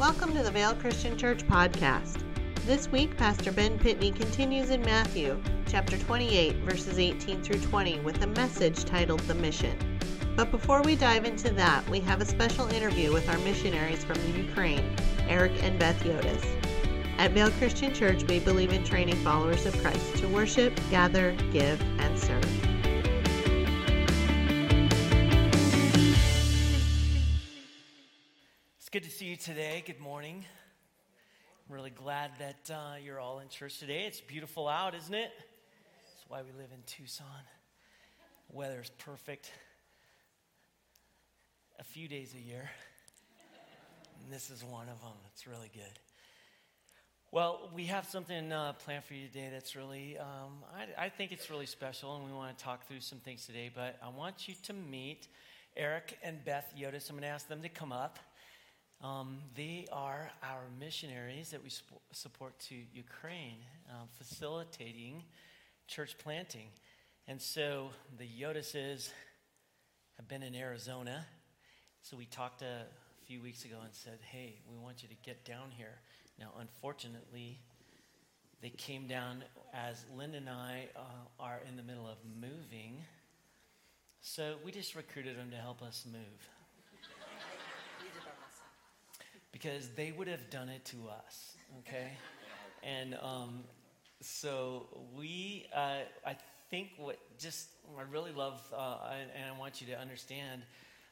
Welcome to the Vail Christian Church podcast. This week, Pastor Ben Pitney continues in Matthew chapter 28, verses 18 through 20, with a message titled The Mission. But before we dive into that, we have a special interview with our missionaries from Ukraine, Eric and Beth Yodis. At Vail Christian Church, we believe in training followers of Christ to worship, gather, give, today. Good morning. I'm really glad that uh, you're all in church today. It's beautiful out, isn't it? That's why we live in Tucson. Weather's perfect. A few days a year. And this is one of them. It's really good. Well, we have something uh, planned for you today that's really, um, I, I, think it's really special, and we want to talk through some things today. But I want you to meet Eric and Beth Yodis. I'm going to ask them to come up. Um, they are our missionaries that we support to Ukraine, um, facilitating church planting. And so the Yodises have been in Arizona. So we talked a few weeks ago and said, hey, we want you to get down here. Now, unfortunately, they came down as Linda and I uh, are in the middle of moving. So we just recruited them to help us move. Because they would have done it to us, okay? And um, so we, uh, I think what just, I really love, uh, and I want you to understand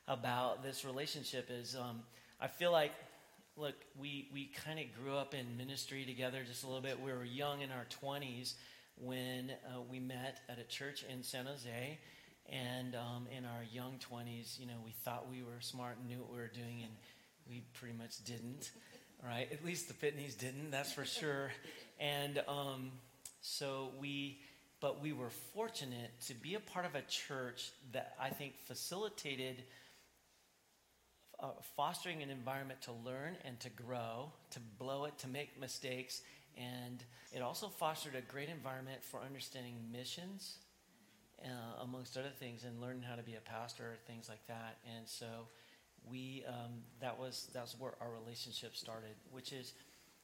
about this relationship is um, I feel like look, we, we kind of grew up in ministry together just a little bit. We were young in our 20s when uh, we met at a church in San Jose. And um, in our young 20s, you know, we thought we were smart and knew what we were doing, and we pretty much didn't, right? At least the Pitneys didn't, that's for sure. And um, so we, but we were fortunate to be a part of a church that I think facilitated – uh, fostering an environment to learn and to grow, to blow it, to make mistakes. And it also fostered a great environment for understanding missions, uh, amongst other things, and learning how to be a pastor, things like that. And so we, um, that was that's where our relationship started, which is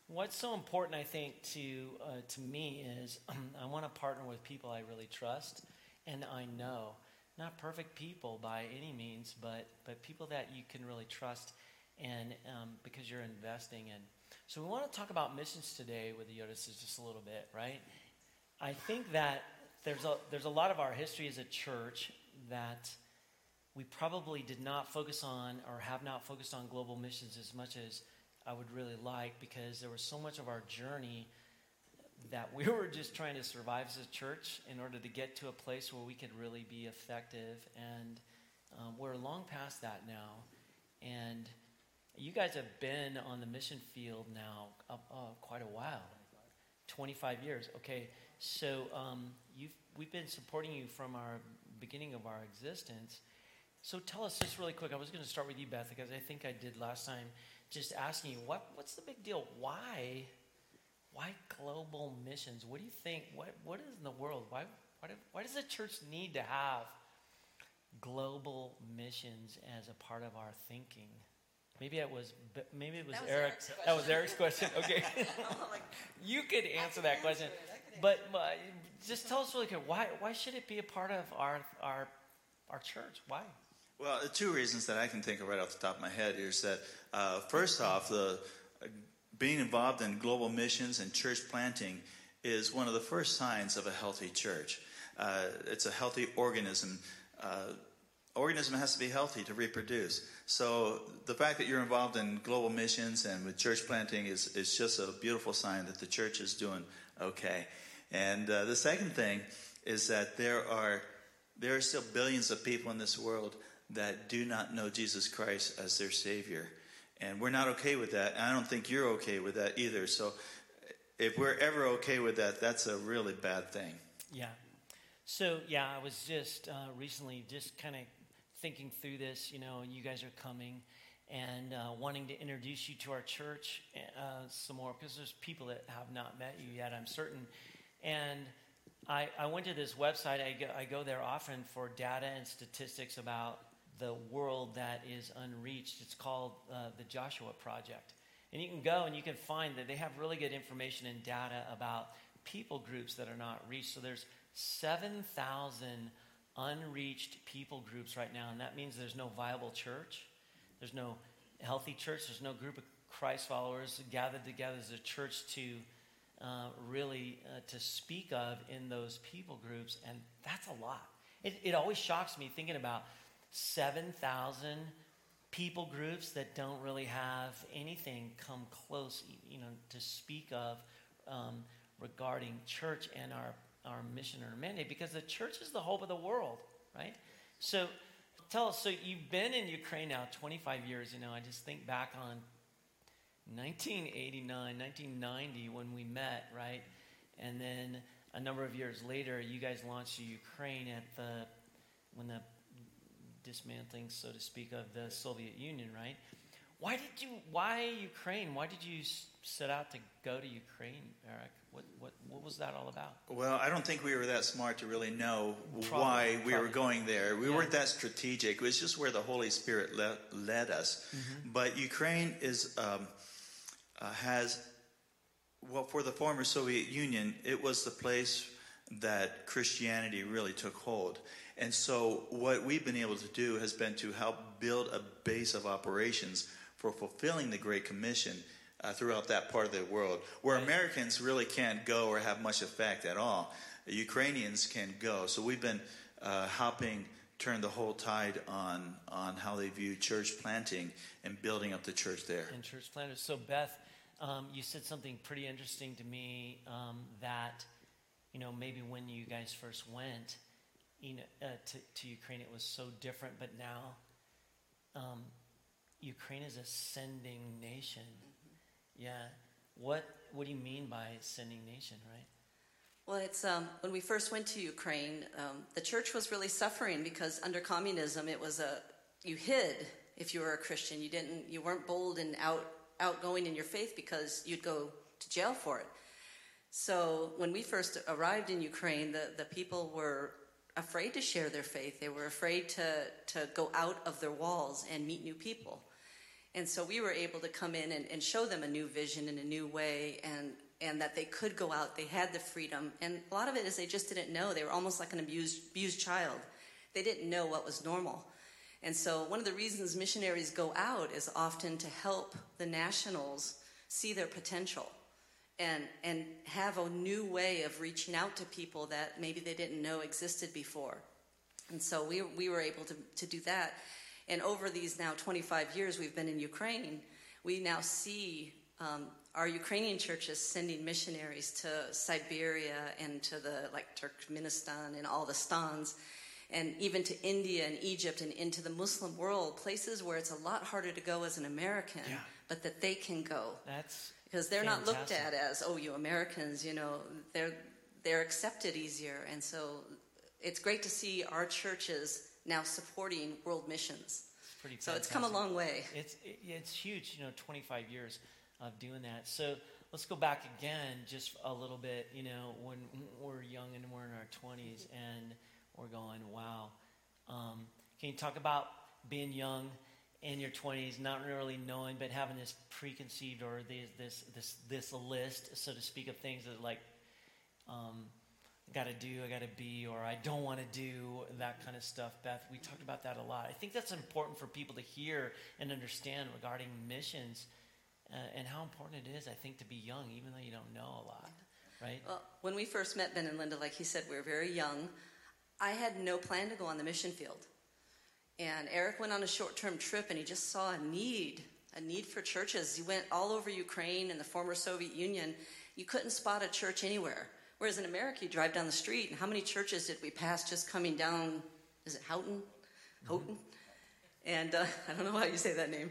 what's so important, I think, to uh, to me is I want to partner with people I really trust and I know not perfect people by any means, but, but people that you can really trust and um, because you're investing in. So we want to talk about missions today with the Yodises just a little bit, right? I think that there's a, there's a lot of our history as a church that we probably did not focus on or have not focused on global missions as much as I would really like because there was so much of our journey – that we were just trying to survive as a church in order to get to a place where we could really be effective. And um, we're long past that now. And you guys have been on the mission field now uh, uh, quite a while 25 years. Okay, so um, we've been supporting you from our beginning of our existence. So tell us just really quick. I was going to start with you, Beth, because I think I did last time. Just asking you, what, what's the big deal? Why why global missions? What do you think? What, what is in the world? Why, why, do, why does the church need to have global missions as a part of our thinking? Maybe it was maybe it was, was Eric. That was Eric's question. Okay, you could answer that question, but, but just tell us really quick why why should it be a part of our our our church? Why? Well, the two reasons that I can think of right off the top of my head is that uh, first off, the being involved in global missions and church planting is one of the first signs of a healthy church. Uh, it's a healthy organism. Uh, organism has to be healthy to reproduce. So the fact that you're involved in global missions and with church planting is, is just a beautiful sign that the church is doing okay. And uh, the second thing is that there are there are still billions of people in this world that do not know Jesus Christ as their Savior. And we're not okay with that. And I don't think you're okay with that either. So if we're ever okay with that, that's a really bad thing. Yeah. So, yeah, I was just uh, recently just kind of thinking through this, you know, and you guys are coming and uh, wanting to introduce you to our church uh, some more because there's people that have not met you yet, I'm certain. And I, I went to this website. I go, I go there often for data and statistics about the world that is unreached. It's called uh, the Joshua Project. And you can go and you can find that they have really good information and data about people groups that are not reached. So there's 7,000 unreached people groups right now, and that means there's no viable church. There's no healthy church. There's no group of Christ followers gathered together as a church to uh, really uh, to speak of in those people groups, and that's a lot. It, it always shocks me thinking about 7,000 people groups that don't really have anything come close, you know, to speak of um, regarding church and our, our mission or mandate, because the church is the hope of the world, right? So tell us, so you've been in Ukraine now 25 years, you know, I just think back on 1989, 1990 when we met, right? And then a number of years later, you guys launched Ukraine at the, when the dismantling, so to speak, of the Soviet Union, right? Why did you? Why Ukraine? Why did you set out to go to Ukraine, Eric? What what what was that all about? Well, I don't think we were that smart to really know Probably, why we probably. were going there. We Yeah. weren't that strategic. It was just where the Holy Spirit led, led us. Mm-hmm. But Ukraine is um, uh, has well for the former Soviet Union, it was the place that Christianity really took hold. And so, what we've been able to do has been to help build a base of operations for fulfilling the Great Commission uh, throughout that part of the world, where Americans really can't go or have much effect at all. The Ukrainians can go. So, we've been uh, helping turn the whole tide on on how they view church planting and building up the church there. and church planters. So, Beth, um, you said something pretty interesting to me um, that, you know, maybe when you guys first went you know, uh, to, to Ukraine, it was so different, but now um, Ukraine is a sending nation. Yeah. What, what do you mean by sending nation, right? Well, it's um, when we first went to Ukraine, um, the church was really suffering because under communism, it was a you hid if you were a Christian. You didn't, you weren't bold and out outgoing in your faith because you'd go to jail for it. So when we first arrived in Ukraine, the, the people were afraid to share their faith. They were afraid to to go out of their walls and meet new people. And so we were able to come in and, and show them a new vision in a new way and, and that they could go out. They had the freedom. And a lot of it is they just didn't know. They were almost like an abused, abused child. They didn't know what was normal. And so one of the reasons missionaries go out is often to help the nationals see their potential and, and have a new way of reaching out to people that maybe they didn't know existed before. And so we, we were able to, to do that. And over these now 25 years we've been in Ukraine, we now see um, our Ukrainian churches sending missionaries to Siberia and to the like Turkmenistan and all the stans, and even to India and Egypt and into the Muslim world, places where it's a lot harder to go as an American, Yeah. but that they can go That's because they're not looked at as oh you Americans, you know they're they're accepted easier, and so it's great to see our churches now supporting world missions. It's pretty So it's come a long way. It's it, it's huge, you know, 25 years of doing that. So let's go back again just a little bit. You know, when we're young and we're in our 20s and we're going, wow. Um, can you talk about being young in your 20s, not really knowing, but having this preconceived or this this this list, so to speak, of things that like. Um, got to do, I got to be, or I don't want to do that kind of stuff. Beth, we talked about that a lot. I think that's important for people to hear and understand regarding missions uh, and how important it is, I think, to be young, even though you don't know a lot, right? Well, when we first met Ben and Linda, like he said, we were very young. I had no plan to go on the mission field. And Eric went on a short term trip and he just saw a need, a need for churches. He went all over Ukraine and the former Soviet Union. You couldn't spot a church anywhere. Whereas in America, you drive down the street, and how many churches did we pass just coming down? Is it Houghton? Houghton? And uh, I don't know how you say that name.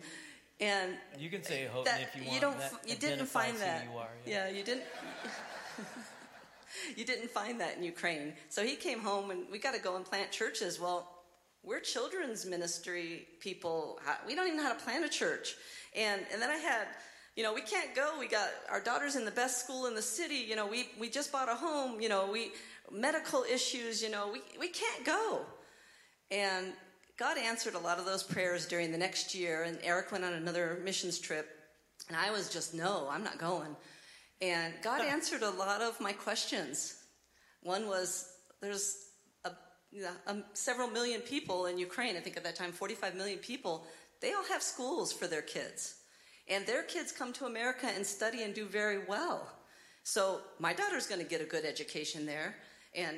And You can say Houghton that- if you want. don't, That you didn't find that. you are, yeah, you didn't. you didn't find that in Ukraine. So he came home, and we got to go and plant churches. Well, we're children's ministry people. We don't even know how to plan a church. And and then I had, you know, we can't go. We got our daughters in the best school in the city. You know, we we just bought a home. You know, we medical issues. You know, we we can't go. And God answered a lot of those prayers during the next year. And Eric went on another missions trip And I was just, no, I'm not going. And God answered a lot of my questions. One was, there's a, you know, um, several million people in Ukraine, I think at that time, 45 million people, they all have schools for their kids. And their kids come to America and study and do very well. So my daughter's going to get a good education there. And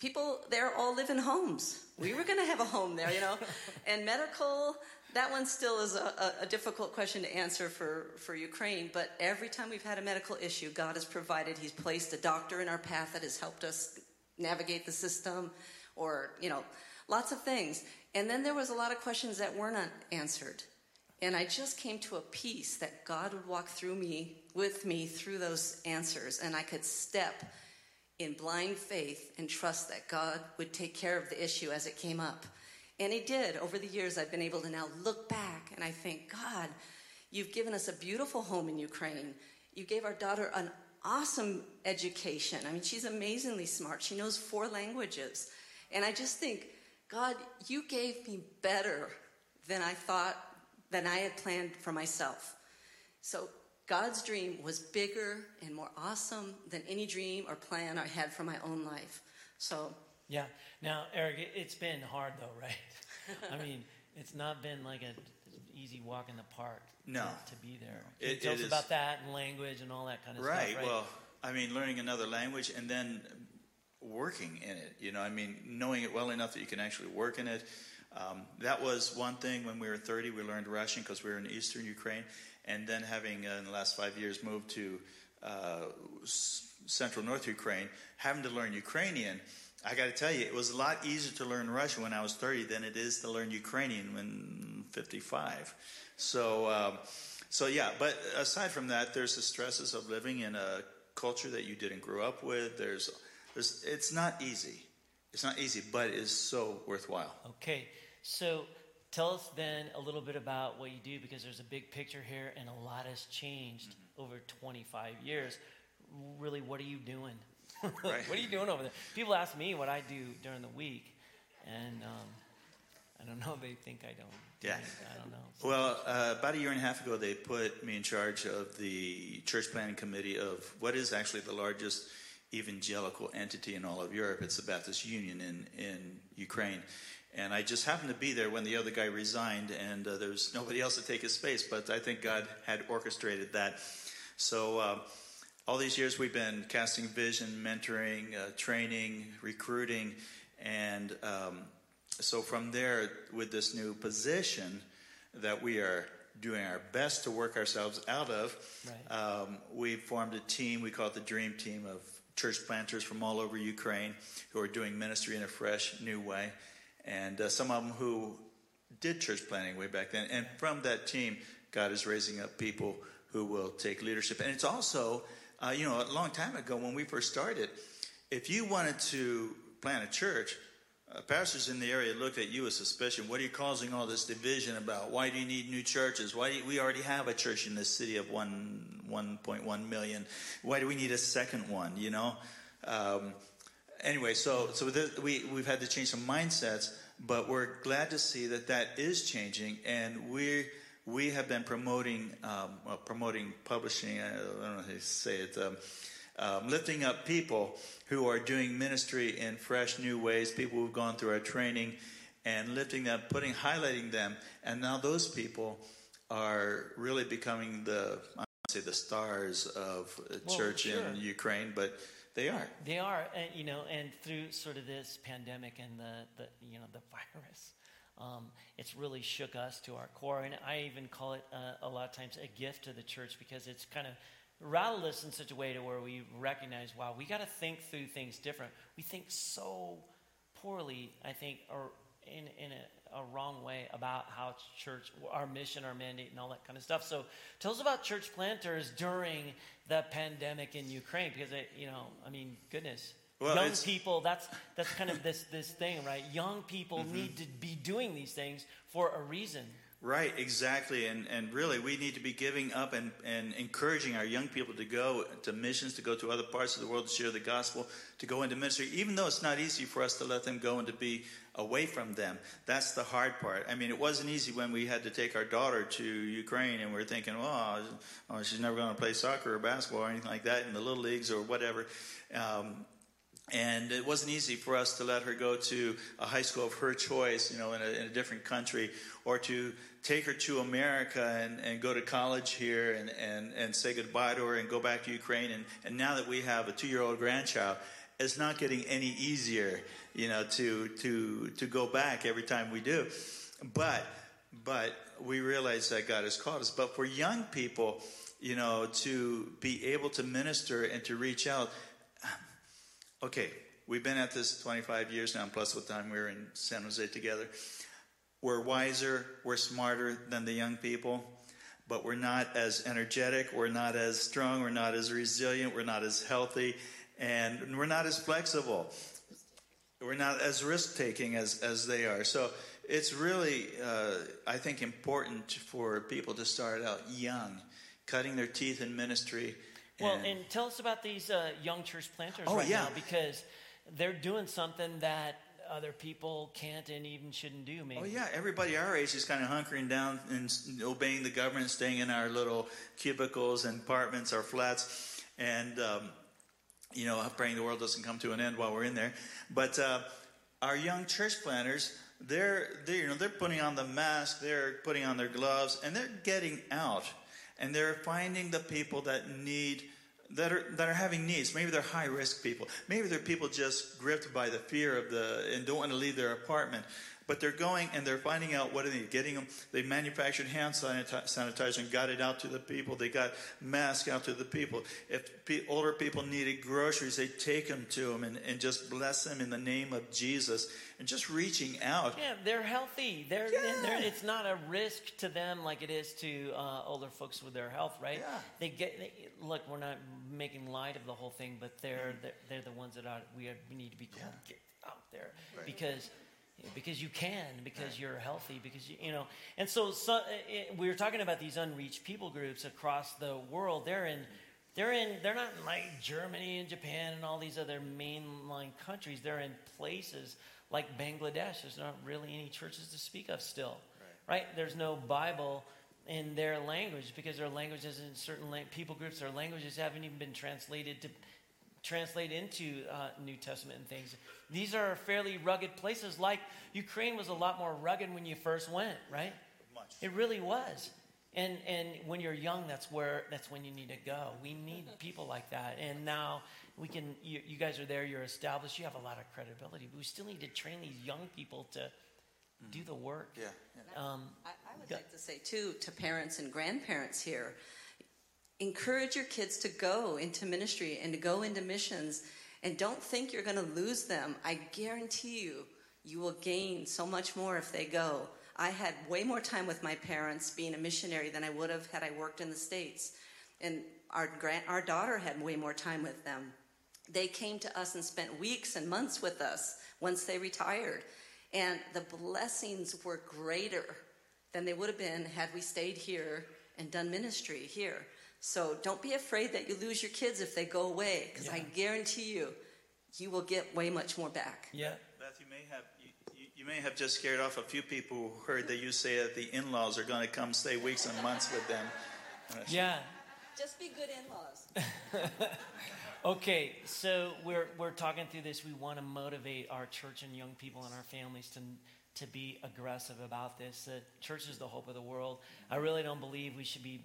people there all live in homes. We were going to have a home there, you know. and medical, that one still is a, a, difficult question to answer for, for Ukraine. But every time we've had a medical issue, God has provided. He's placed a doctor in our path that has helped us navigate the system, or, you know, lots of things. And then there was a lot of questions that weren't answered. And I just came to a peace that God would walk through me, with me, through those answers, and I could step in blind faith and trust that God would take care of the issue as it came up. And He did. Over the years, I've been able to now look back and I think, God, you've given us a beautiful home in Ukraine. You gave our daughter an awesome education. I mean, she's amazingly smart. She knows four languages. And I just think, God, you gave me better than I thought, than I had planned for myself. So God's dream was bigger and more awesome than any dream or plan I had for my own life. So. Yeah. Now, Eric, it's been hard though, right? I mean, it's not been like an easy walk in the park. No. To, to be there. Can it, you tell it us is, about that and language and all that kind of right, stuff. Right. Well, I mean, learning another language and then working in it. You know, I mean, knowing it well enough that you can actually work in it. Um, that was one thing when we were 30. We learned Russian because we were in eastern Ukraine and then having uh, in the last five years moved to uh, central North Ukraine, having to learn Ukrainian. I got to tell you, it was a lot easier to learn Russian when I was 30 than it is to learn Ukrainian when 55. So, um, so yeah. But aside from that, there's the stresses of living in a culture that you didn't grow up with. There's, there's, it's not easy. It's not easy, but it is so worthwhile. Okay, so Tell us then a little bit about what you do because there's a big picture here and a lot has changed mm-hmm. over 25 years. Really, what are you doing? Right. what are you doing over there? People ask me what I do during the week, and um, I don't know. They think I don't. Yeah. I don't know. Well, uh, about a year and a half ago, they put me in charge of the church planning committee of what is actually the largest evangelical entity in all of Europe. It's the Baptist Union in, in Ukraine. And I just happened to be there when the other guy resigned, and uh, there was nobody else to take his space. But I think God had orchestrated that. So uh, all these years we've been casting vision, mentoring, uh, training, recruiting, and um, so from there, with this new position that we are doing our best to work ourselves out of, right. um, we formed a team. We call it the Dream Team of church planters from all over Ukraine who are doing ministry in a fresh, new way and uh, some of them who did church planting way back then. And from that team, God is raising up people who will take leadership. And it's also, uh, you know, a long time ago when we first started, if you wanted to plant a church, uh, pastors in the area looked at you with suspicion. What are you causing all this division about? Why do you need new churches? Why you, we already have a church in this city of one 1.1 million. Why do we need a second one? You know. Um, anyway, so so this, we we've had to change some mindsets, but we're glad to see that that is changing, and we we have been promoting um, well, promoting publishing. I don't know how to say it. Um, um, lifting up people who are doing ministry in fresh new ways, people who've gone through our training, and lifting them, putting, highlighting them, and now those people are really becoming the I would say the stars of well, church sure. in Ukraine, but they are. They are, and, you know, and through sort of this pandemic and the, the you know, the virus, um, it's really shook us to our core. And I even call it uh, a lot of times a gift to the church because it's kind of rattled us in such a way to where we recognize, wow, we got to think through things different. We think so poorly, I think, or in, in a a wrong way about how church, our mission, our mandate, and all that kind of stuff. So tell us about church planters during the pandemic in Ukraine, because it, you know, I mean, goodness. Well, young people, that's that's kind of this this thing, right? Young people mm-hmm. need to be doing these things for a reason. Right, exactly. And, and really, we need to be giving up and, and encouraging our young people to go to missions, to go to other parts of the world to share the gospel, to go into ministry, even though it's not easy for us to let them go and to be away from them. That's the hard part. I mean, it wasn't easy when we had to take our daughter to Ukraine and we are thinking, oh, oh she's never going to play soccer or basketball or anything like that in the little leagues or whatever. Um, and it wasn't easy for us to let her go to a high school of her choice, you know, in a, in a different country, or to take her to America and, and go to college here and, and, and say goodbye to her and go back to Ukraine. And, and now that we have a two year old grandchild, it's not getting any easier, you know, to, to, to go back every time we do. But, but we realize that God has called us. But for young people, you know, to be able to minister and to reach out, okay, we've been at this 25 years now, plus the time we were in San Jose together. We're wiser, we're smarter than the young people, but we're not as energetic, we're not as strong, we're not as resilient, we're not as healthy, and we're not as flexible. We're not as risk taking as, as they are. So it's really, uh, I think, important for people to start out young, cutting their teeth in ministry. Well, and, and tell us about these uh, young church planters oh, right yeah. now because they're doing something that other people can't and even shouldn't do. Maybe. Oh yeah, everybody our age is kind of hunkering down and obeying the government, staying in our little cubicles and apartments, our flats, and um, you know, praying the world doesn't come to an end while we're in there. But uh, our young church planters, they're, they're you know they're putting on the mask, they're putting on their gloves, and they're getting out, and they're finding the people that need that are that are having needs. Maybe they're high risk people. Maybe they're people just gripped by the fear of the and don't want to leave their apartment. But they're going and they're finding out what are they getting them. They manufactured hand sanitizer and got it out to the people. They got masks out to the people. If pe- older people needed groceries, they take them to them and, and just bless them in the name of Jesus and just reaching out. Yeah, they're healthy. They're, Yeah. they're it's not a risk to them like it is to uh, older folks with their health, right? Yeah. They get they, look. We're not making light of the whole thing, but they're they're, they're the ones that are, we, are, we need to be get out there because because you can because you're healthy because you, you know and so, so uh, it, we were talking about these unreached people groups across the world. They're in they're in they're not in like germany and japan and all these other mainline countries. They're in places like bangladesh. There's not really any churches to speak of still right, there's no bible in their language because their languages in certain la- people groups their languages haven't even been translated to translate into uh, New Testament and things. These are fairly rugged places. Like Ukraine was a lot more rugged when you first went, right? Much. It really was. And and when you're young, that's where that's when you need to go. We need people like that. And now we can. You, you guys are there. You're established. You have a lot of credibility. But we still need to train these young people to do the work. Yeah. Um, I, I would Go- like to say, too, to parents and grandparents here encourage your kids to go into ministry and to go into missions and don't think you're going to lose them. I guarantee you, you will gain so much more if they go. I had way more time with my parents being a missionary than I would have had I worked in the States. And our, grand, our daughter had way more time with them. They came to us and spent weeks and months with us once they retired. And the blessings were greater than they would have been had we stayed here and done ministry here. So don't be afraid that you lose your kids if they go away, because I guarantee you, you will get way much more back. yeah. Beth, you may have you, you- you may have just scared off a few people who heard that you say that the in-laws are going to come stay weeks and months with them. Yeah. Just be good in-laws. Okay, so we're we're talking through this. We want to motivate our church and young people and our families to to be aggressive about this. The church is the hope of the world. I really don't believe we should be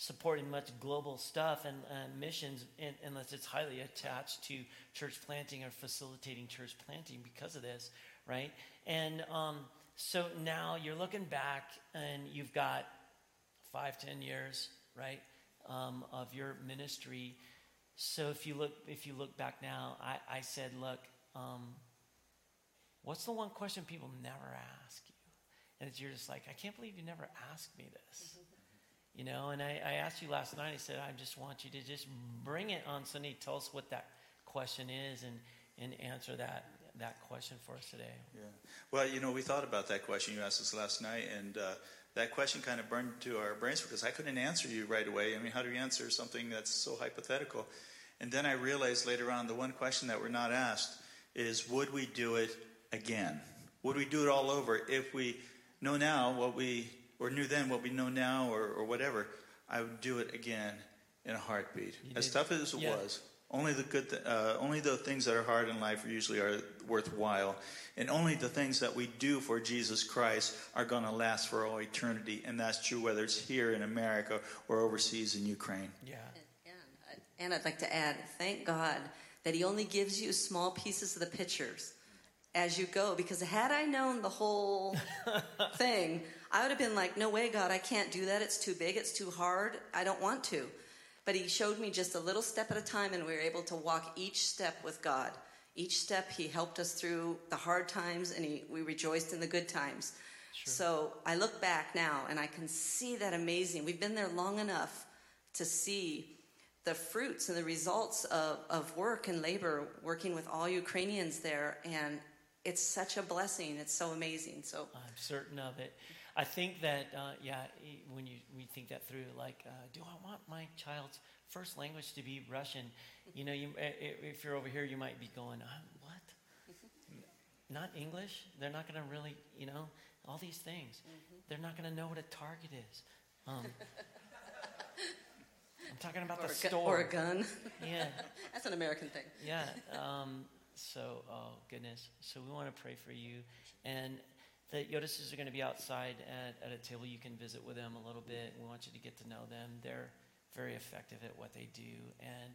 supporting much global stuff and, and missions unless it's highly attached to church planting or facilitating church planting because of this, right? And um, so now you're looking back and you've got five, ten years, right, um, of your ministry. So if you look, if you look back now, I, I said, look, um, what's the one question people never ask you? And you're just like, I can't believe you never asked me this. You know, and I, I asked you last night, I said, I just want you to just bring it on Sunday. Tell us what that question is and, and answer that, that question for us today. Yeah. Well, you know, we thought about that question you asked us last night, and uh, that question kind of burned to our brains because I couldn't answer you right away. I mean, how do you answer something that's so hypothetical? And then I realized later on the one question that we're not asked is would we do it again? Would we do it all over if we know now what we, or knew then what we know now, or, or whatever? I would do it again in a heartbeat. You as did- tough as it yeah. was, only the good, th- uh, only the things that are hard in life usually are worthwhile, and only the things that we do for Jesus Christ are going to last for all eternity. And that's true whether it's here in America or overseas in Ukraine. Yeah. And, and, and I'd like to add, thank God that He only gives you small pieces of the pictures as you go. Because had I known the whole thing, I would have been like, no way, God, I can't do that. It's too big. It's too hard. I don't want to. But He showed me just a little step at a time, and we were able to walk each step with God. Each step, He helped us through the hard times, and he, we rejoiced in the good times. So I look back now, and I can see that amazing. We've been there long enough to see the fruits and the results of, of work and labor working with all Ukrainians there. And it's such a blessing. It's so amazing. So I'm certain of it. I think that, uh, yeah, when you we think that through, like, uh, do I want my child's first language to be Russian? You know, you, i- i- if you're over here, you might be going, uh, what? Not English? They're not going to really, you know, all these things. They're not going to know what a Target is. Um, I'm talking about or, the gu- store. or a gun. Yeah. That's an American thing. Yeah. Um, so, oh goodness. So we want to pray for you, and the Yodises are going to be outside at, at a table. You can visit with them a little bit. We want you to get to know them. They're very effective at what they do, and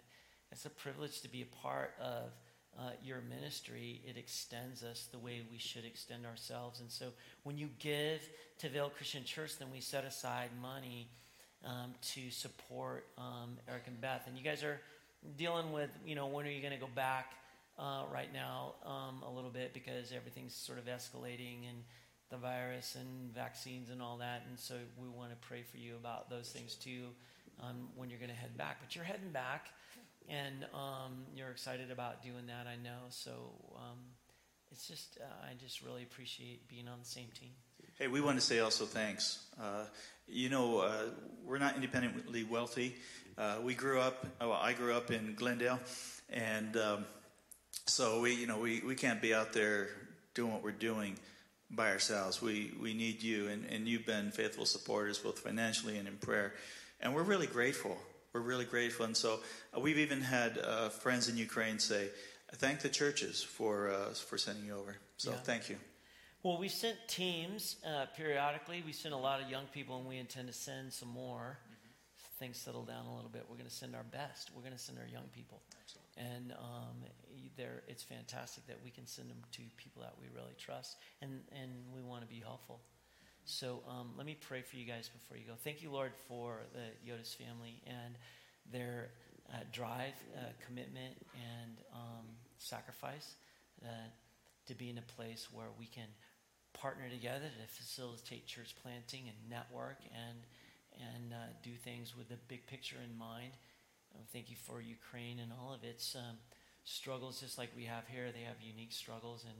it's a privilege to be a part of uh, your ministry. It extends us the way we should extend ourselves. And so, when you give to Vail Christian Church, then we set aside money um, to support um, Eric and Beth. And you guys are dealing with, you know, when are you going to go back uh, right now um, a little bit because everything's sort of escalating and the virus and vaccines and all that. And so we want to pray for you about those things too um, when you're going to head back. But you're heading back and um, you're excited about doing that, I know. So um, it's just, uh, I just really appreciate being on the same team. Hey, we want to say also thanks. Uh, you know, uh, we're not independently wealthy. Uh, we grew up, oh, well, I grew up in Glendale, and um, so we, you know, we, we can't be out there doing what we're doing by ourselves. We, we need you, and, and you've been faithful supporters both financially and in prayer. And we're really grateful. We're really grateful. And so uh, we've even had uh, friends in Ukraine say, thank the churches for, uh, for sending you over. So Yeah. thank you. Well, we sent teams uh, periodically. We sent a lot of young people, and we intend to send some more. If Things settle down a little bit. We're going to send our best. We're going to send our young people, and um, they're, it's fantastic that we can send them to people that we really trust, and and we want to be helpful. So um, let me pray for you guys before you go. Thank you, Lord, for the Yodis family and their uh, drive, uh, commitment, and um, sacrifice uh, to be in a place where we can partner together to facilitate church planting and network and and uh, do things with the big picture in mind. Uh, thank you for Ukraine and all of its um, struggles, just like we have here. They have unique struggles and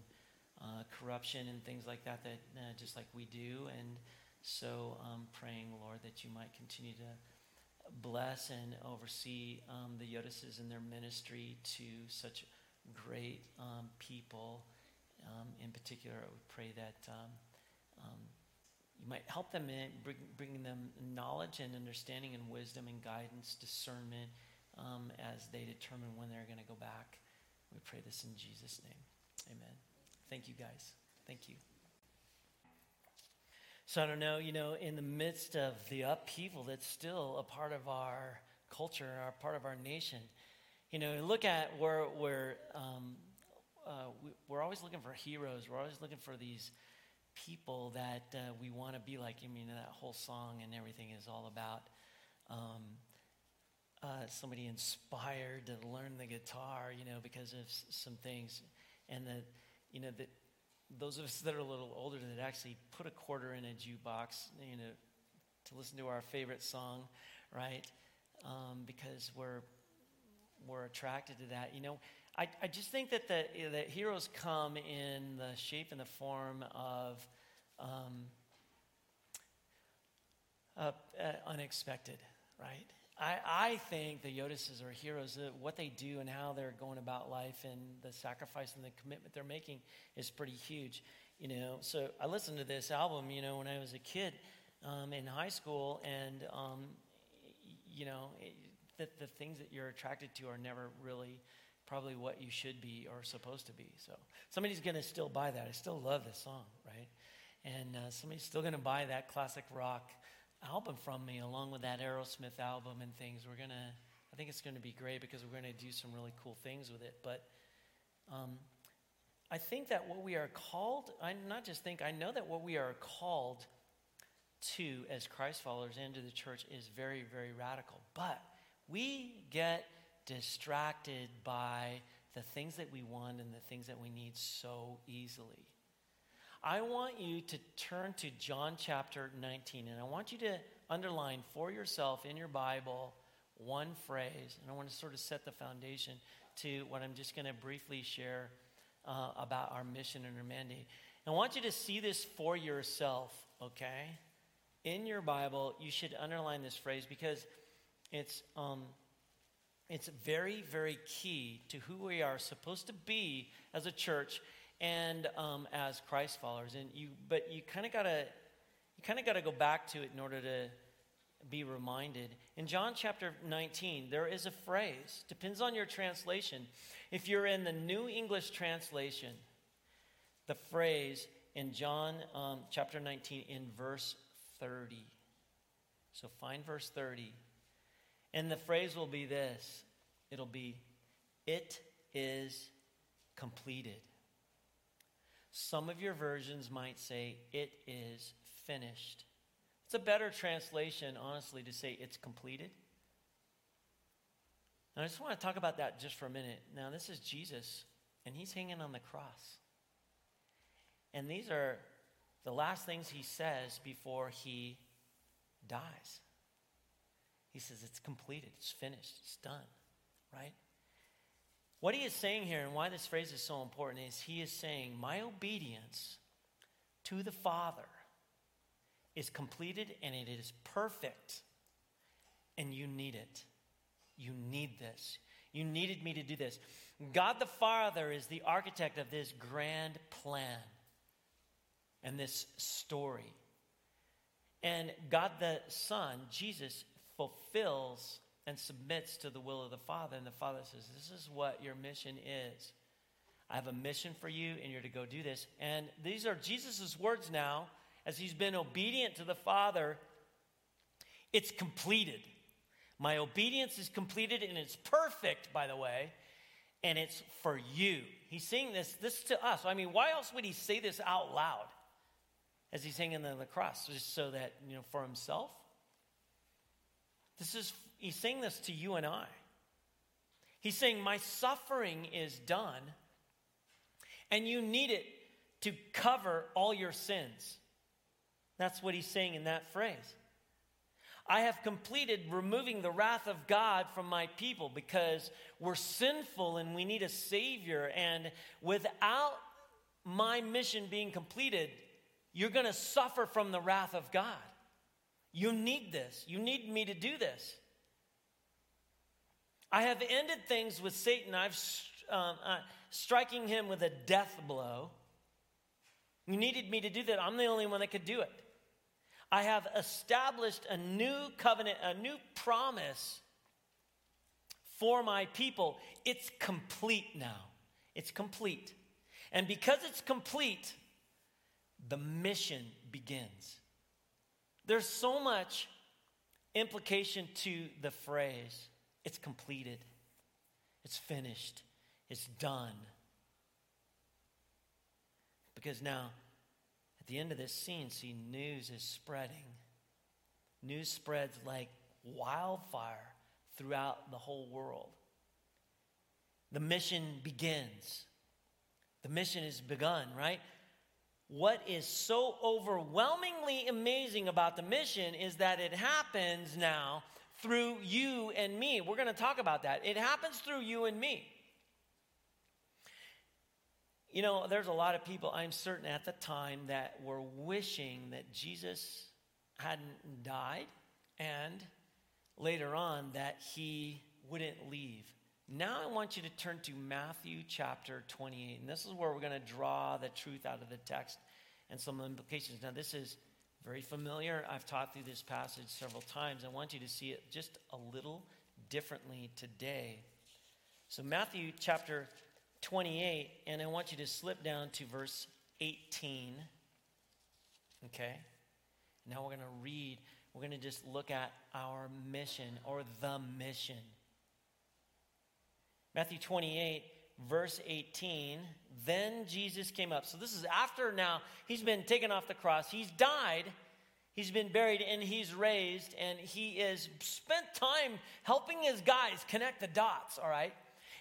uh, corruption and things like that, that uh, just like we do. And so I'm praying, Lord, that you might continue to bless and oversee um, the Yodises and their ministry to such great um, people. Um, in particular, I would pray that um, um, you might help them in bring, bringing them knowledge and understanding and wisdom and guidance, discernment um, as they determine when they're going to go back. We pray this in Jesus' name. Amen. Thank you, guys. Thank you. So I don't know, you know, in the midst of the upheaval that's still a part of our culture, our part of our nation, you know, look at where where um, uh, we, we're always looking for heroes. We're always looking for these people that uh, we want to be like. I mean, that whole song and everything is all about um, uh, somebody inspired to learn the guitar, you know, because of s- some things, and that you know that those of us that are a little older that actually put a quarter in a jukebox, you know, to listen to our favorite song, right? Um, because we're we're attracted to that. You know, I, I just think that the that heroes come in the shape and the form of um, uh, uh, unexpected, right? I, I think the Yodises are heroes. Uh, what they do and how they're going about life and the sacrifice and the commitment they're making is pretty huge. You know, so I listened to this album, you know, when I was a kid um, in high school, and um, you know, it, the, the things that you're attracted to are never really probably what you should be or supposed to be. So somebody's going to still buy that. I still love this song, right? And uh, somebody's still going to buy that classic rock album from me along with that Aerosmith album and things. We're going to, I think it's going to be great because we're going to do some really cool things with it. But um, I think that what we are called, I not just think, I know that what we are called to as Christ followers into the church is very, very radical. But we get distracted by the things that we want and the things that we need so easily. I want you to turn to John chapter 19, and I want you to underline for yourself in your Bible one phrase, and I want to sort of set the foundation to what I'm just going to briefly share uh, about our mission and our mandate. I want you to see this for yourself, okay? In your Bible, you should underline this phrase because it's, um, it's very, very key to who we are supposed to be as a church and um, as Christ followers. And you, but you kind of gotta, you kind of gotta go back to it in order to be reminded. In John chapter 19, there is a phrase. Depends on your translation. If you're in the New English translation, the phrase in John um, chapter 19 in verse 30. So find verse 30. And the phrase will be this it'll be, It is completed. Some of your versions might say, It is finished. It's a better translation, honestly, to say it's completed. Now, I just want to talk about that just for a minute. Now, this is Jesus, and he's hanging on the cross. And these are the last things he says before he dies. He says, It's completed, it's finished, it's done, right? What he is saying here and why this phrase is so important is he is saying, My obedience to the Father is completed and it is perfect. And you need it. You need this. You needed me to do this. God the Father is the architect of this grand plan and this story. And God the Son, Jesus, fulfills and submits to the will of the Father. And the Father says, This is what your mission is. I have a mission for you, and you're to go do this. And these are Jesus' words now, as he's been obedient to the Father. It's completed. My obedience is completed, and it's perfect, by the way, and it's for you. He's saying this, this to us. I mean, why else would he say this out loud as he's hanging on the cross? Just so that, you know, for himself? This is He's saying this to you and I. He's saying, My suffering is done, and you need it to cover all your sins. That's what he's saying in that phrase. I have completed removing the wrath of God from my people because we're sinful and we need a Savior. And without my mission being completed, you're going to suffer from the wrath of God. You need this. You need me to do this. I have ended things with Satan. I've um, uh, striking him with a death blow. You needed me to do that. I'm the only one that could do it. I have established a new covenant, a new promise for my people. It's complete now. It's complete. And because it's complete, the mission begins. There's so much implication to the phrase. It's completed, it's finished, it's done. Because now, at the end of this scene, see, news is spreading. News spreads like wildfire throughout the whole world. The mission begins. The mission is begun, right? What is so overwhelmingly amazing about the mission is that it happens now through you and me. We're going to talk about that. It happens through you and me. You know, there's a lot of people, I'm certain at the time, that were wishing that Jesus hadn't died, and later on that he wouldn't leave. Now I want you to turn to Matthew chapter 28, and this is where we're going to draw the truth out of the text and some implications. Now, this is very familiar. I've taught through this passage several times. I want you to see it just a little differently today. So, Matthew chapter 28, and I want you to slip down to verse 18. Okay? Now we're going to read, we're going to just look at our mission or the mission. Matthew 28, verse 18. Then Jesus came up. So this is after now he's been taken off the cross. He's died. He's been buried and he's raised, and he has spent time helping his guys connect the dots, all right?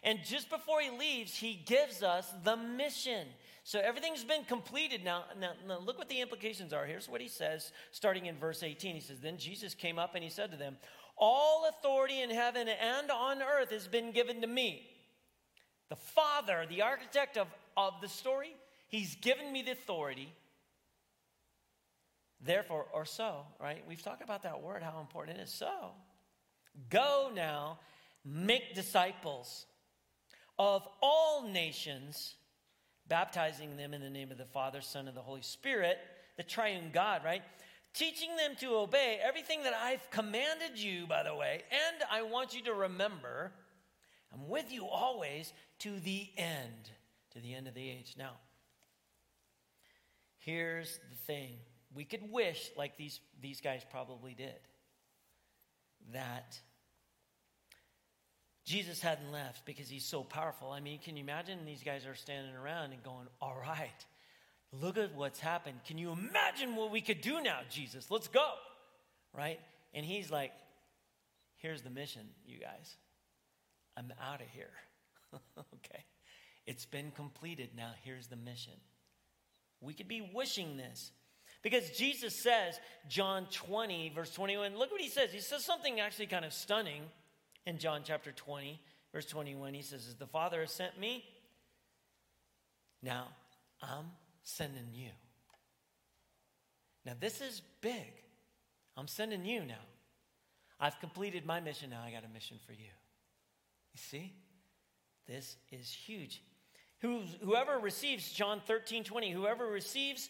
And just before he leaves, he gives us the mission. So everything's been completed now. now. Now, look what the implications are. Here's what he says, starting in verse 18. He says, Then Jesus came up and he said to them, All authority in heaven and on earth has been given to me. The Father, the architect of, of the story, he's given me the authority. Therefore, or so, right? We've talked about that word, how important it is. So, go now, make disciples of all nations, baptizing them in the name of the Father, Son, and the Holy Spirit, the triune God, right? Teaching them to obey everything that I've commanded you, by the way, and I want you to remember I'm with you always to the end, to the end of the age. Now, here's the thing we could wish, like these, these guys probably did, that Jesus hadn't left because he's so powerful. I mean, can you imagine these guys are standing around and going, All right, look at what's happened. Can you imagine what we could do now, Jesus? Let's go. Right? And he's like, Here's the mission, you guys. I'm out of here. okay. It's been completed. Now, here's the mission. We could be wishing this. Because Jesus says, John 20, verse 21, look what he says. He says something actually kind of stunning in John chapter 20, verse 21. He says, As the Father has sent me, now I'm sending you. Now, this is big. I'm sending you now. I've completed my mission. Now I got a mission for you. You see? This is huge. whoever receives, John 13, 20, whoever receives,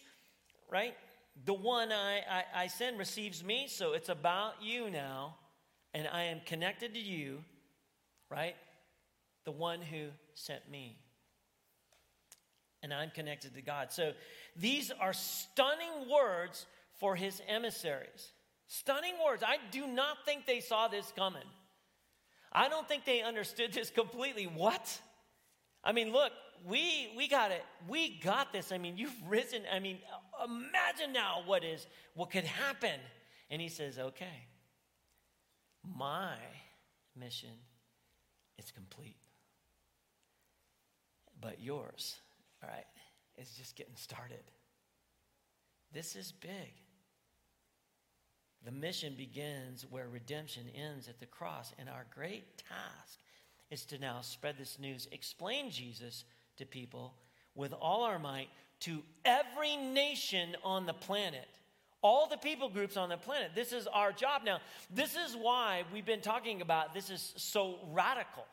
right? The one I, I, I send receives me, so it's about you now, and I am connected to you, right? The one who sent me. And I'm connected to God. So these are stunning words for his emissaries. Stunning words. I do not think they saw this coming. I don't think they understood this completely. What? I mean, look, we we got it. We got this. I mean, you've risen. I mean, imagine now what is what could happen. And he says, "Okay. My mission is complete. But yours, all right, is just getting started. This is big. The mission begins where redemption ends at the cross. And our great task is to now spread this news, explain Jesus to people with all our might to every nation on the planet. All the people groups on the planet. This is our job now. This is why we've been talking about this is so radical.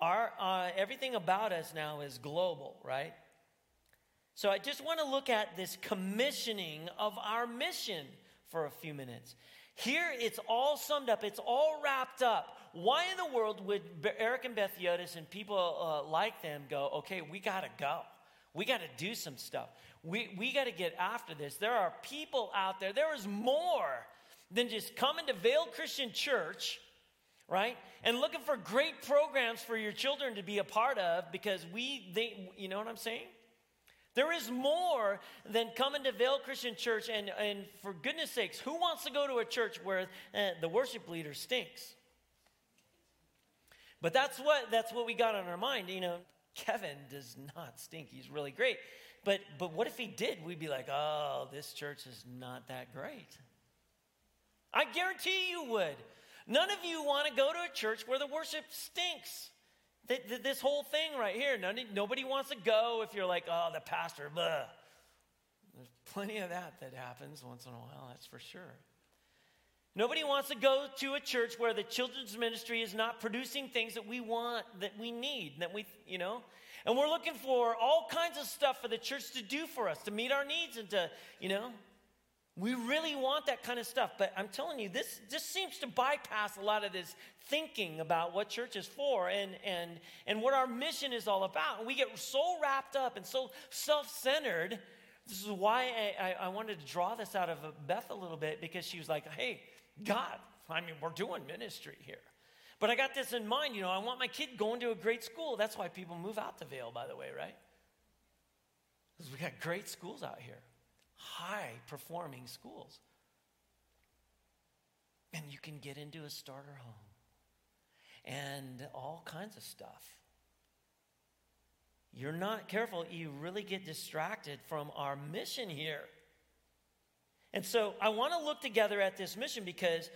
Our, uh, everything about us now is global, right? So I just want to look at this commissioning of our mission for a few minutes. Here it's all summed up, it's all wrapped up. Why in the world would Eric and Beth Yodis and people uh, like them go, okay, we got to go. We got to do some stuff. We, we got to get after this. There are people out there, there is more than just coming to Vail Christian Church, right? And looking for great programs for your children to be a part of because we, they, you know what I'm saying? There is more than coming to Vail Christian Church, and, and for goodness sakes, who wants to go to a church where uh, the worship leader stinks? But that's what, that's what we got on our mind. You know, Kevin does not stink. He's really great. But, but what if he did? We'd be like, oh, this church is not that great. I guarantee you would. None of you want to go to a church where the worship stinks this whole thing right here, none, nobody wants to go if you're like, oh, the pastor, blah. There's plenty of that that happens once in a while, that's for sure. Nobody wants to go to a church where the children's ministry is not producing things that we want, that we need, that we, you know, and we're looking for all kinds of stuff for the church to do for us, to meet our needs and to, you know, we really want that kind of stuff. But I'm telling you, this just seems to bypass a lot of this thinking about what church is for and, and, and what our mission is all about. And we get so wrapped up and so self centered. This is why I, I, wanted to draw this out of Beth a little bit because she was like, hey, God, I mean, we're doing ministry here. But I got this in mind, you know, I want my kid going to a great school. That's why people move out to Vail, by the way, right? Because we got great schools out here, high performing schools. And you can get into a starter home and all kinds of stuff. You're not careful, you really get distracted from our mission here. And so I want to look together at this mission because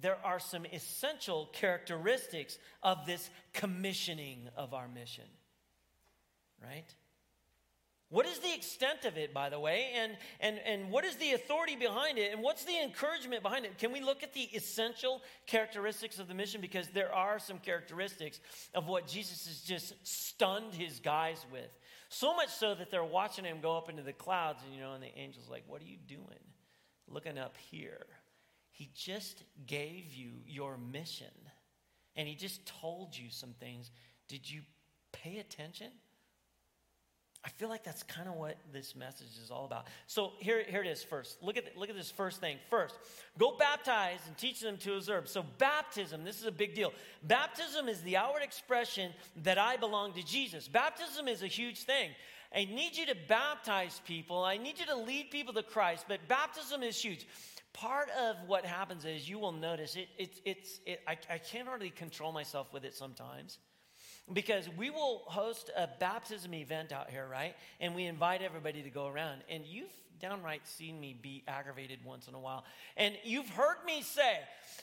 there are some essential characteristics of this commissioning of our mission. Right? What is the extent of it, by the way? And, and, and what is the authority behind it? And what's the encouragement behind it? Can we look at the essential characteristics of the mission? Because there are some characteristics of what Jesus has just stunned his guys with. So much so that they're watching him go up into the clouds, and you know, and the angel's like, What are you doing? Looking up here. He just gave you your mission and he just told you some things. Did you pay attention? I feel like that's kind of what this message is all about. So here, here it is first. Look at, look at this first thing. First, go baptize and teach them to observe. So, baptism, this is a big deal. Baptism is the outward expression that I belong to Jesus. Baptism is a huge thing. I need you to baptize people, I need you to lead people to Christ, but baptism is huge part of what happens is you will notice it, it it's it, I, I can't hardly control myself with it sometimes because we will host a baptism event out here right and we invite everybody to go around and you've downright seen me be aggravated once in a while and you've heard me say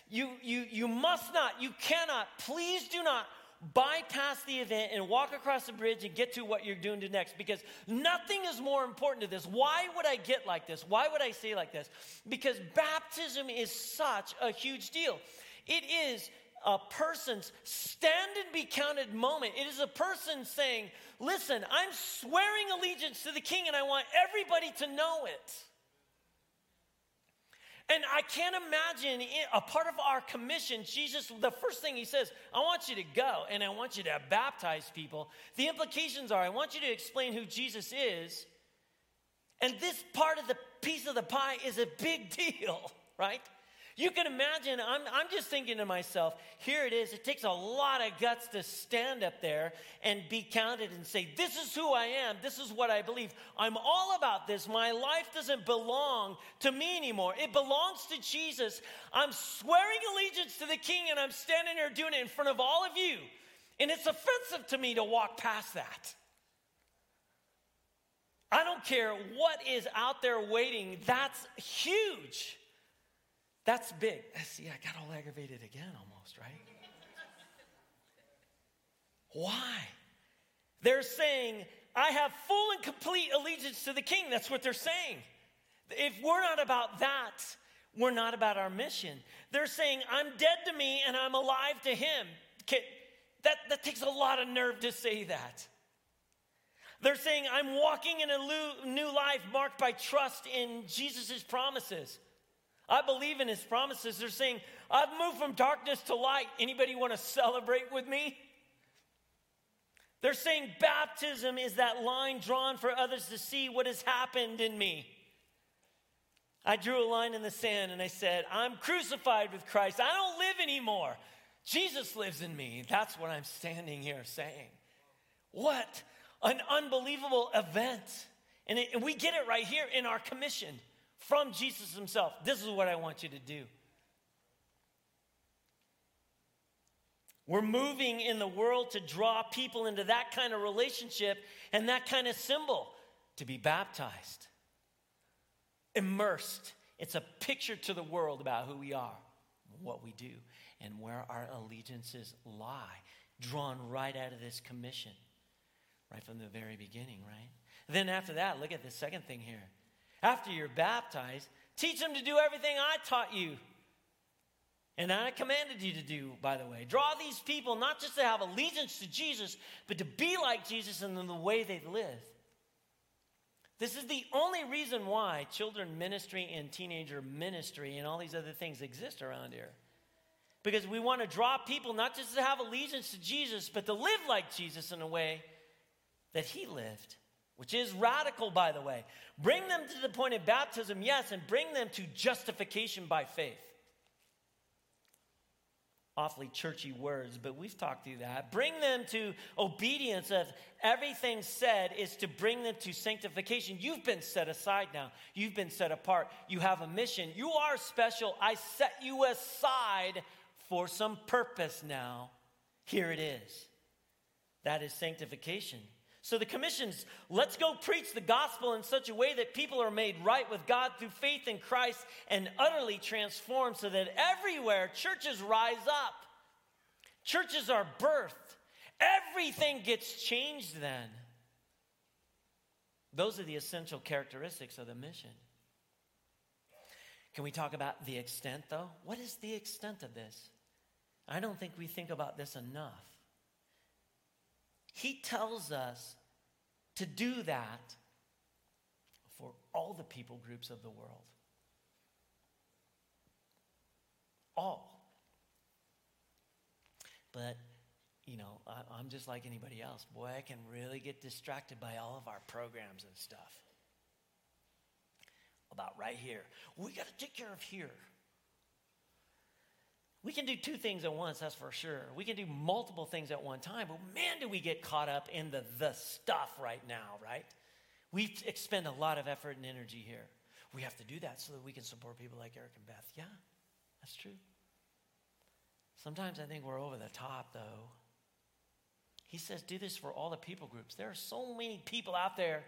you you you must not you cannot please do not bypass the event and walk across the bridge and get to what you're doing to next because nothing is more important to this. Why would I get like this? Why would I say like this? Because baptism is such a huge deal. It is a person's stand and be counted moment. It is a person saying, Listen, I'm swearing allegiance to the king and I want everybody to know it. And I can't imagine a part of our commission, Jesus, the first thing he says, I want you to go and I want you to baptize people. The implications are I want you to explain who Jesus is. And this part of the piece of the pie is a big deal, right? You can imagine, I'm, I'm just thinking to myself, here it is. It takes a lot of guts to stand up there and be counted and say, This is who I am. This is what I believe. I'm all about this. My life doesn't belong to me anymore, it belongs to Jesus. I'm swearing allegiance to the King, and I'm standing there doing it in front of all of you. And it's offensive to me to walk past that. I don't care what is out there waiting, that's huge. That's big. See, I got all aggravated again almost, right? Why? They're saying, I have full and complete allegiance to the king. That's what they're saying. If we're not about that, we're not about our mission. They're saying, I'm dead to me and I'm alive to him. That, that takes a lot of nerve to say that. They're saying, I'm walking in a new life marked by trust in Jesus' promises. I believe in his promises. They're saying, I've moved from darkness to light. Anybody want to celebrate with me? They're saying baptism is that line drawn for others to see what has happened in me. I drew a line in the sand and I said, I'm crucified with Christ. I don't live anymore. Jesus lives in me. That's what I'm standing here saying. What an unbelievable event. And, it, and we get it right here in our commission from Jesus himself. This is what I want you to do. We're moving in the world to draw people into that kind of relationship and that kind of symbol to be baptized, immersed. It's a picture to the world about who we are, what we do, and where our allegiances lie, drawn right out of this commission, right from the very beginning, right? Then after that, look at the second thing here after you're baptized, teach them to do everything I taught you. And I commanded you to do, by the way. Draw these people not just to have allegiance to Jesus, but to be like Jesus in the way they live. This is the only reason why children ministry and teenager ministry and all these other things exist around here. Because we want to draw people not just to have allegiance to Jesus, but to live like Jesus in a way that he lived, which is radical, by the way. Bring them to the point of baptism, yes, and bring them to justification by faith awfully churchy words, but we've talked through that. Bring them to obedience of everything said is to bring them to sanctification. You've been set aside now. You've been set apart. You have a mission. You are special. I set you aside for some purpose now. Here it is. That is sanctification. So the commissions, let's go preach the gospel in such a way that people are made right with God through faith in Christ and utterly transformed so that everywhere churches rise up. Churches are birthed. Everything gets changed then. Those are the essential characteristics of the mission. Can we talk about the extent, though? What is the extent of this? I don't think we think about this enough. He tells us to do that for all the people groups of the world. All. But, you know, I, am just like anybody else. Boy, I can really get distracted by all of our programs and stuff. About right here. We got to take care of here. We can do two things at once, that's for sure. We can do multiple things at one time, but man, do we get caught up in the the stuff right now, right? We expend a lot of effort and energy here. We have to do that so that we can support people like Eric and Beth. Yeah, that's true. Sometimes I think we're over the top, though. He says, do this for all the people groups. There are so many people out there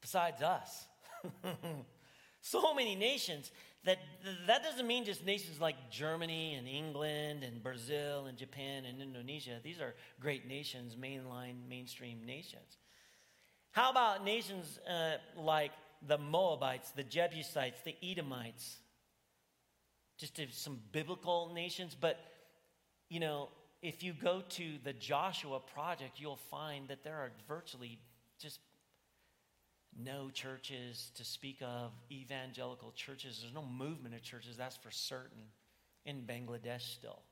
besides us. so many nations that that doesn't mean just nations like Germany and England and Brazil and Japan and Indonesia. These are great nations, mainline, mainstream nations. How about nations uh, like the Moabites, the Jebusites, the Edomites? Just some biblical nations, but you know, if you go to the Joshua Project, you'll find that there are virtually just no churches to speak of, evangelical churches. There's no movement of churches, that's for certain, in Bangladesh still,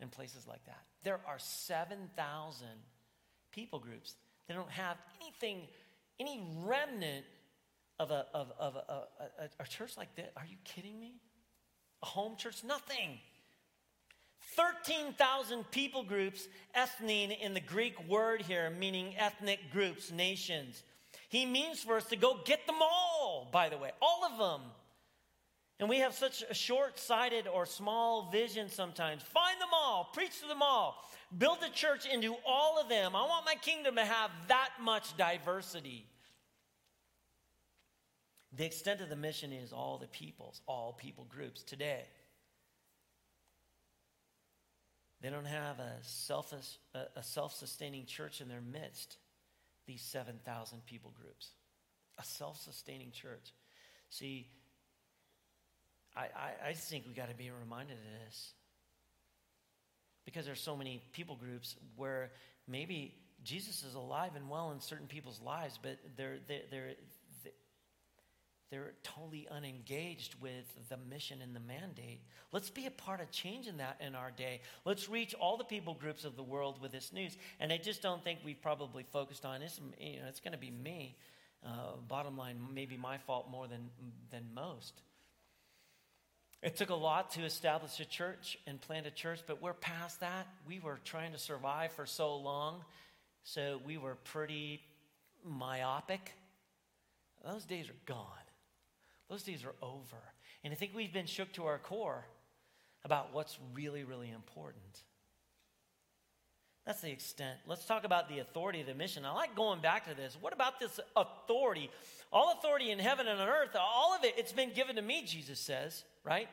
in places like that. There are 7,000 people groups that don't have anything, any remnant of a, of, of a, a, a church like that. Are you kidding me? A home church? Nothing. 13,000 people groups, ethne in the Greek word here, meaning ethnic groups, nations. He means for us to go get them all, by the way, all of them. And we have such a short sighted or small vision sometimes. Find them all, preach to them all, build a church into all of them. I want my kingdom to have that much diversity. The extent of the mission is all the peoples, all people groups today. They don't have a self a self sustaining church in their midst these 7,000 people groups. A self sustaining church. See, I, I, I think we got to be reminded of this. Because there's so many people groups where maybe Jesus is alive and well in certain people's lives, but they're, they're, they're, they're totally unengaged with the mission and the mandate. Let's be a part of changing that in our day. Let's reach all the people groups of the world with this news. And I just don't think we've probably focused on this. You know, it's going to be me. Uh, bottom line, maybe my fault more than than most. It took a lot to establish a church and plant a church, but we're past that. We were trying to survive for so long, so we were pretty myopic. Those days are gone. Those days are over. And I think we've been shook to our core about what's really, really important. That's the extent. Let's talk about the authority of the mission. I like going back to this. What about this authority? All authority in heaven and on earth, all of it, it's been given to me, Jesus says, right?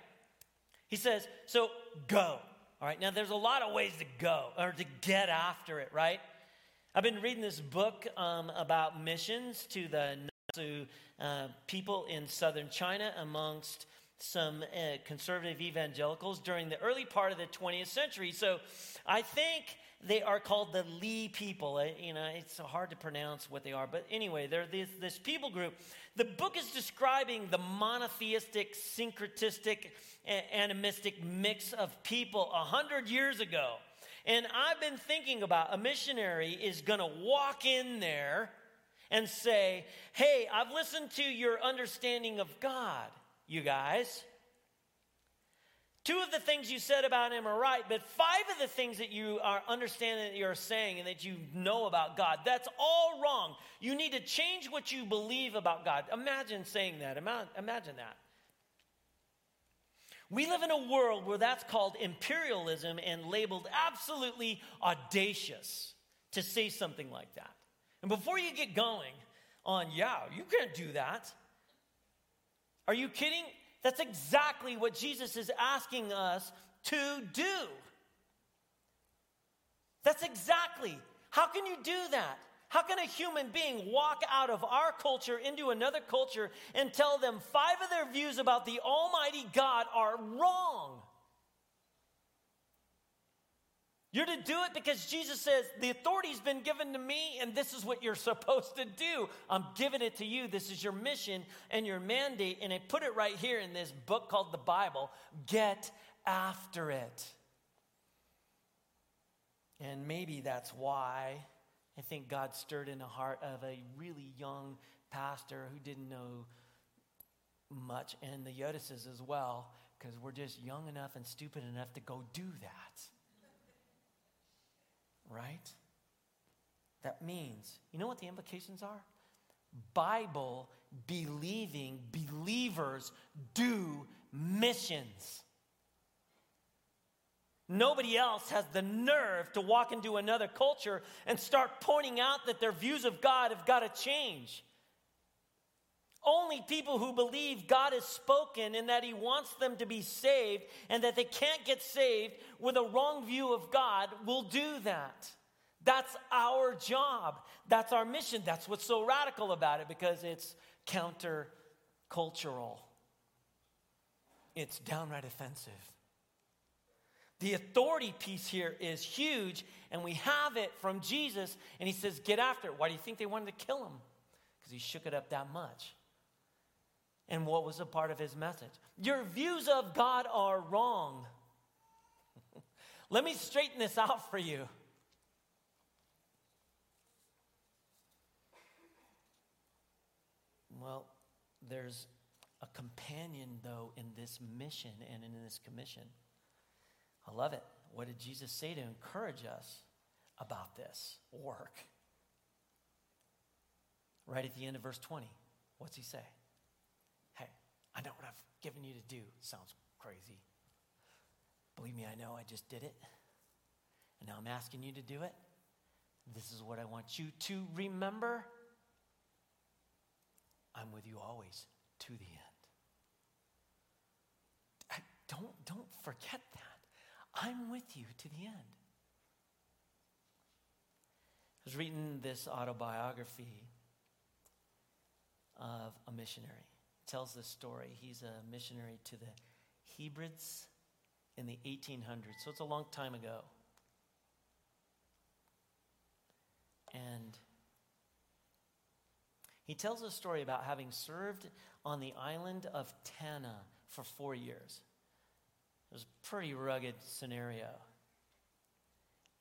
He says, so go. All right, now there's a lot of ways to go or to get after it, right? I've been reading this book um, about missions to the to uh, people in southern China amongst some uh, conservative evangelicals during the early part of the 20th century. So I think they are called the Li people. Uh, you know, it's hard to pronounce what they are, but anyway, they're this, this people group. The book is describing the monotheistic, syncretistic, animistic mix of people a hundred years ago. And I've been thinking about a missionary is going to walk in there and say, Hey, I've listened to your understanding of God, you guys. Two of the things you said about him are right, but five of the things that you are understanding that you're saying and that you know about God, that's all wrong. You need to change what you believe about God. Imagine saying that. Imagine that. We live in a world where that's called imperialism and labeled absolutely audacious to say something like that. And before you get going on, yeah, you can't do that. Are you kidding? That's exactly what Jesus is asking us to do. That's exactly. How can you do that? How can a human being walk out of our culture into another culture and tell them five of their views about the Almighty God are wrong? You're to do it because Jesus says, The authority's been given to me, and this is what you're supposed to do. I'm giving it to you. This is your mission and your mandate. And I put it right here in this book called the Bible get after it. And maybe that's why I think God stirred in the heart of a really young pastor who didn't know much, and the Yodises as well, because we're just young enough and stupid enough to go do that right? That means, you know what the implications are? Bible believing believers do missions. Nobody else has the nerve to walk into another culture and start pointing out that their views of God have got to change. Only people who believe God has spoken and that He wants them to be saved and that they can't get saved with a wrong view of God will do that. That's our job. That's our mission. That's what's so radical about it because it's countercultural, it's downright offensive. The authority piece here is huge, and we have it from Jesus, and he says, Get after it. Why do you think they wanted to kill him? Because he shook it up that much. And what was a part of his message? Your views of God are wrong. Let me straighten this out for you. Well, there's a companion, though, in this mission and in this commission. I love it. What did Jesus say to encourage us about this work? Right at the end of verse 20, what's he say? I know what I've given you to do. Sounds crazy. Believe me, I know I just did it. And now I'm asking you to do it. This is what I want you to remember. I'm with you always to the end. I, don't, don't forget that. I'm with you to the end. I was reading this autobiography of a missionary tells this story. He's a missionary to the Hebrides in the 1800s, so it's a long time ago. And he tells a story about having served on the island of Tanna for four years. It was a pretty rugged scenario.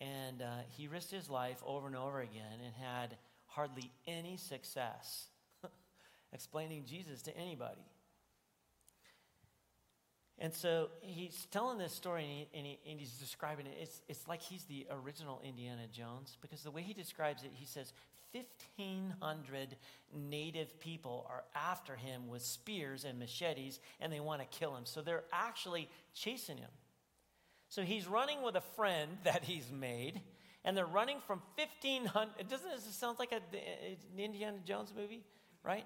And uh, he risked his life over and over again and had hardly any success explaining Jesus to anybody. And so he's telling this story and, he, and, he, and, he's describing it. It's, it's like he's the original Indiana Jones because the way he describes it, he says 1,500 native people are after him with spears and machetes and they want to kill him. So they're actually chasing him. So he's running with a friend that he's made and they're running from 1,500. Doesn't this sound like a, an Indiana Jones movie, right?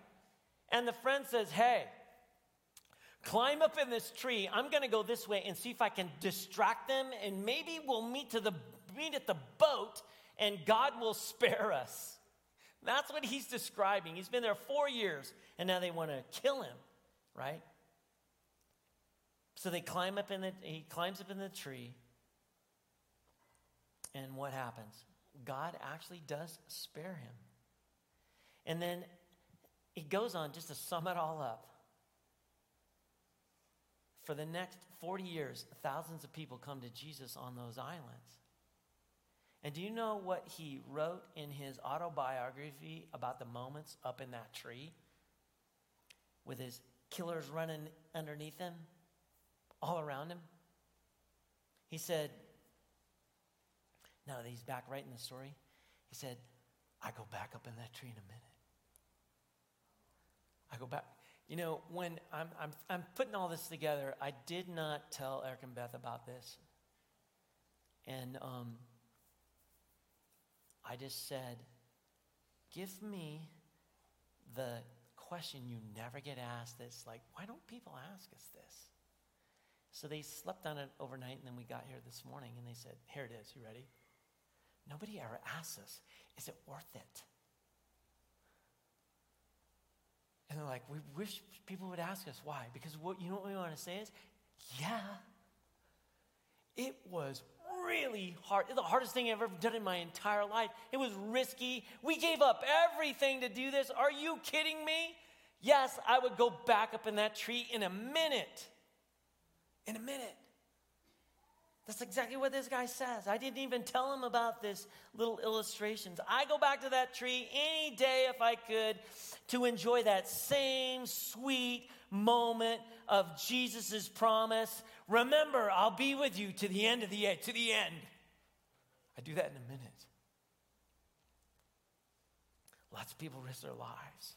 And the friend says, Hey, climb up in this tree. I'm going to go this way and see if I can distract them, and maybe we'll meet, to the, meet at the boat and God will spare us. That's what he's describing. He's been there four years, and now they want to kill him, right? So they climb up in the, he climbs up in the tree, and what happens? God actually does spare him. And then he goes on just to sum it all up. For the next 40 years, thousands of people come to Jesus on those islands. And do you know what he wrote in his autobiography about the moments up in that tree with his killers running underneath him, all around him? He said, now that he's back in the story, he said, I go back up in that tree in a minute. I go back. You know, when I'm, I'm, I'm putting all this together, I did not tell Eric and Beth about this. And um, I just said, give me the question you never get asked that's like, why don't people ask us this? So they slept on it overnight, and then we got here this morning, and they said, here it is. You ready? Nobody ever asks us, is it worth it? And they're like, we wish people would ask us why. Because what you know what we want to say is, yeah, it was really hard. It's the hardest thing I've ever done in my entire life. It was risky. We gave up everything to do this. Are you kidding me? Yes, I would go back up in that tree in a minute. In a minute. That's exactly what this guy says. I didn't even tell him about this little illustrations. I go back to that tree any day if I could to enjoy that same sweet moment of Jesus' promise. Remember, I'll be with you to the end of the age, to the end. I do that in a minute. Lots of people risk their lives.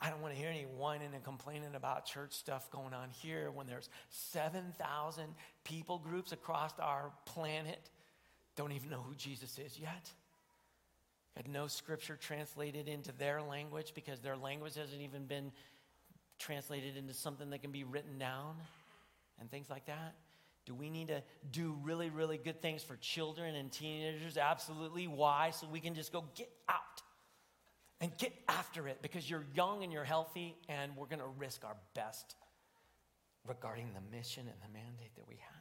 I don't want to hear any whining and complaining about church stuff going on here when there's 7,000 people groups across our planet don't even know who Jesus is yet. Had no scripture translated into their language because their language hasn't even been translated into something that can be written down and things like that. Do we need to do really, really good things for children and teenagers? Absolutely. Why? So we can just go get out and get after it because you're young and you're healthy, and we're going to risk our best regarding the mission and the mandate that we have.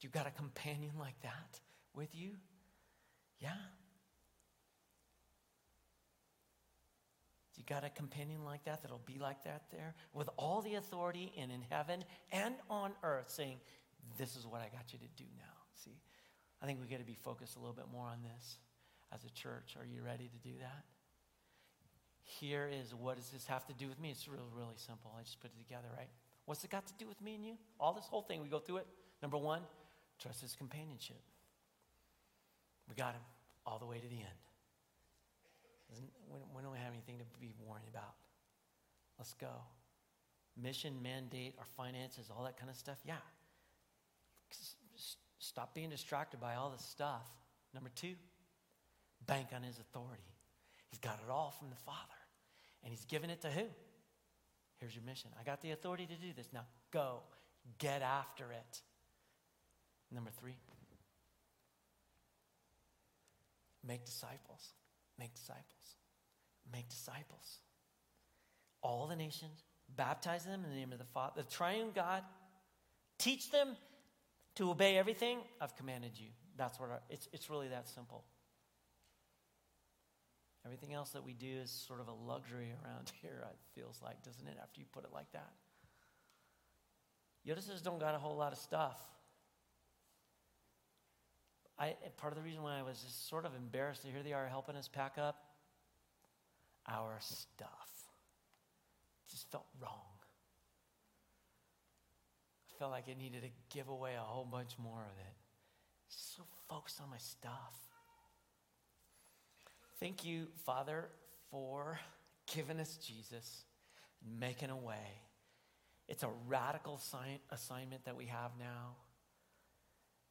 You got a companion like that with you? Yeah. You got a companion like that that'll be like that there with all the authority and in heaven and on earth saying, This is what I got you to do now. See, I think we got to be focused a little bit more on this as a church. Are you ready to do that? Here is what does this have to do with me? It's really, really simple. I just put it together, right? What's it got to do with me and you? All this whole thing, we go through it. Number one, trust his companionship. We got him all the way to the end. We don't have anything to be worrying about. Let's go. Mission, mandate, our finances, all that kind of stuff. Yeah. Stop being distracted by all this stuff. Number two, bank on his authority. He's got it all from the Father. And he's given it to who? Here's your mission. I got the authority to do this. Now go. Get after it. Number three, make disciples. Make disciples. Make disciples. All the nations, baptize them in the name of the Father, the triune God. Teach them to obey everything I've commanded you. That's what our, it's, it's really that simple. Everything else that we do is sort of a luxury around here, it feels like, doesn't it, after you put it like that? Yodises don't got a whole lot of stuff. I, part of the reason why I was just sort of embarrassed to hear they are helping us pack up our stuff. Just felt wrong. I felt like I needed to give away a whole bunch more of it. So focused on my stuff. Thank you, Father, for giving us Jesus, and making a way. It's a radical sign, assignment that we have now.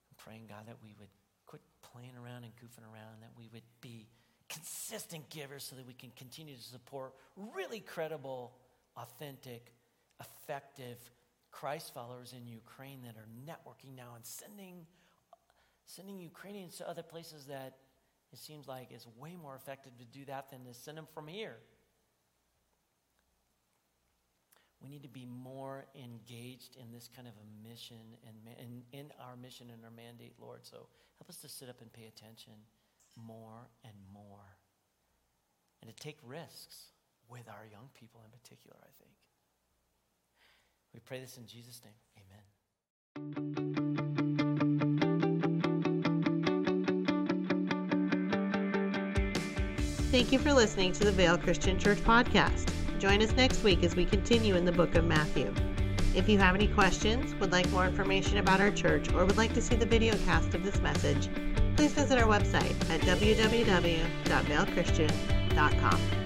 I'm praying, God, that we would quit playing around and goofing around, that we would be consistent givers so that we can continue to support really credible, authentic, effective Christ followers in Ukraine that are networking now and sending, sending Ukrainians to other places that It seems like it's way more effective to do that than to send them from here. We need to be more engaged in this kind of a mission and in, our mission and our mandate, Lord. So help us to sit up and pay attention more and more. And to take risks with our young people in particular, I think. We pray this in Jesus' name. Amen. Thank you for listening to the Vail Christian Church podcast. Join us next week as we continue in the book of Matthew. If you have any questions, would like more information about our church, or would like to see the video cast of this message, please visit our website at www.vailchristian.com.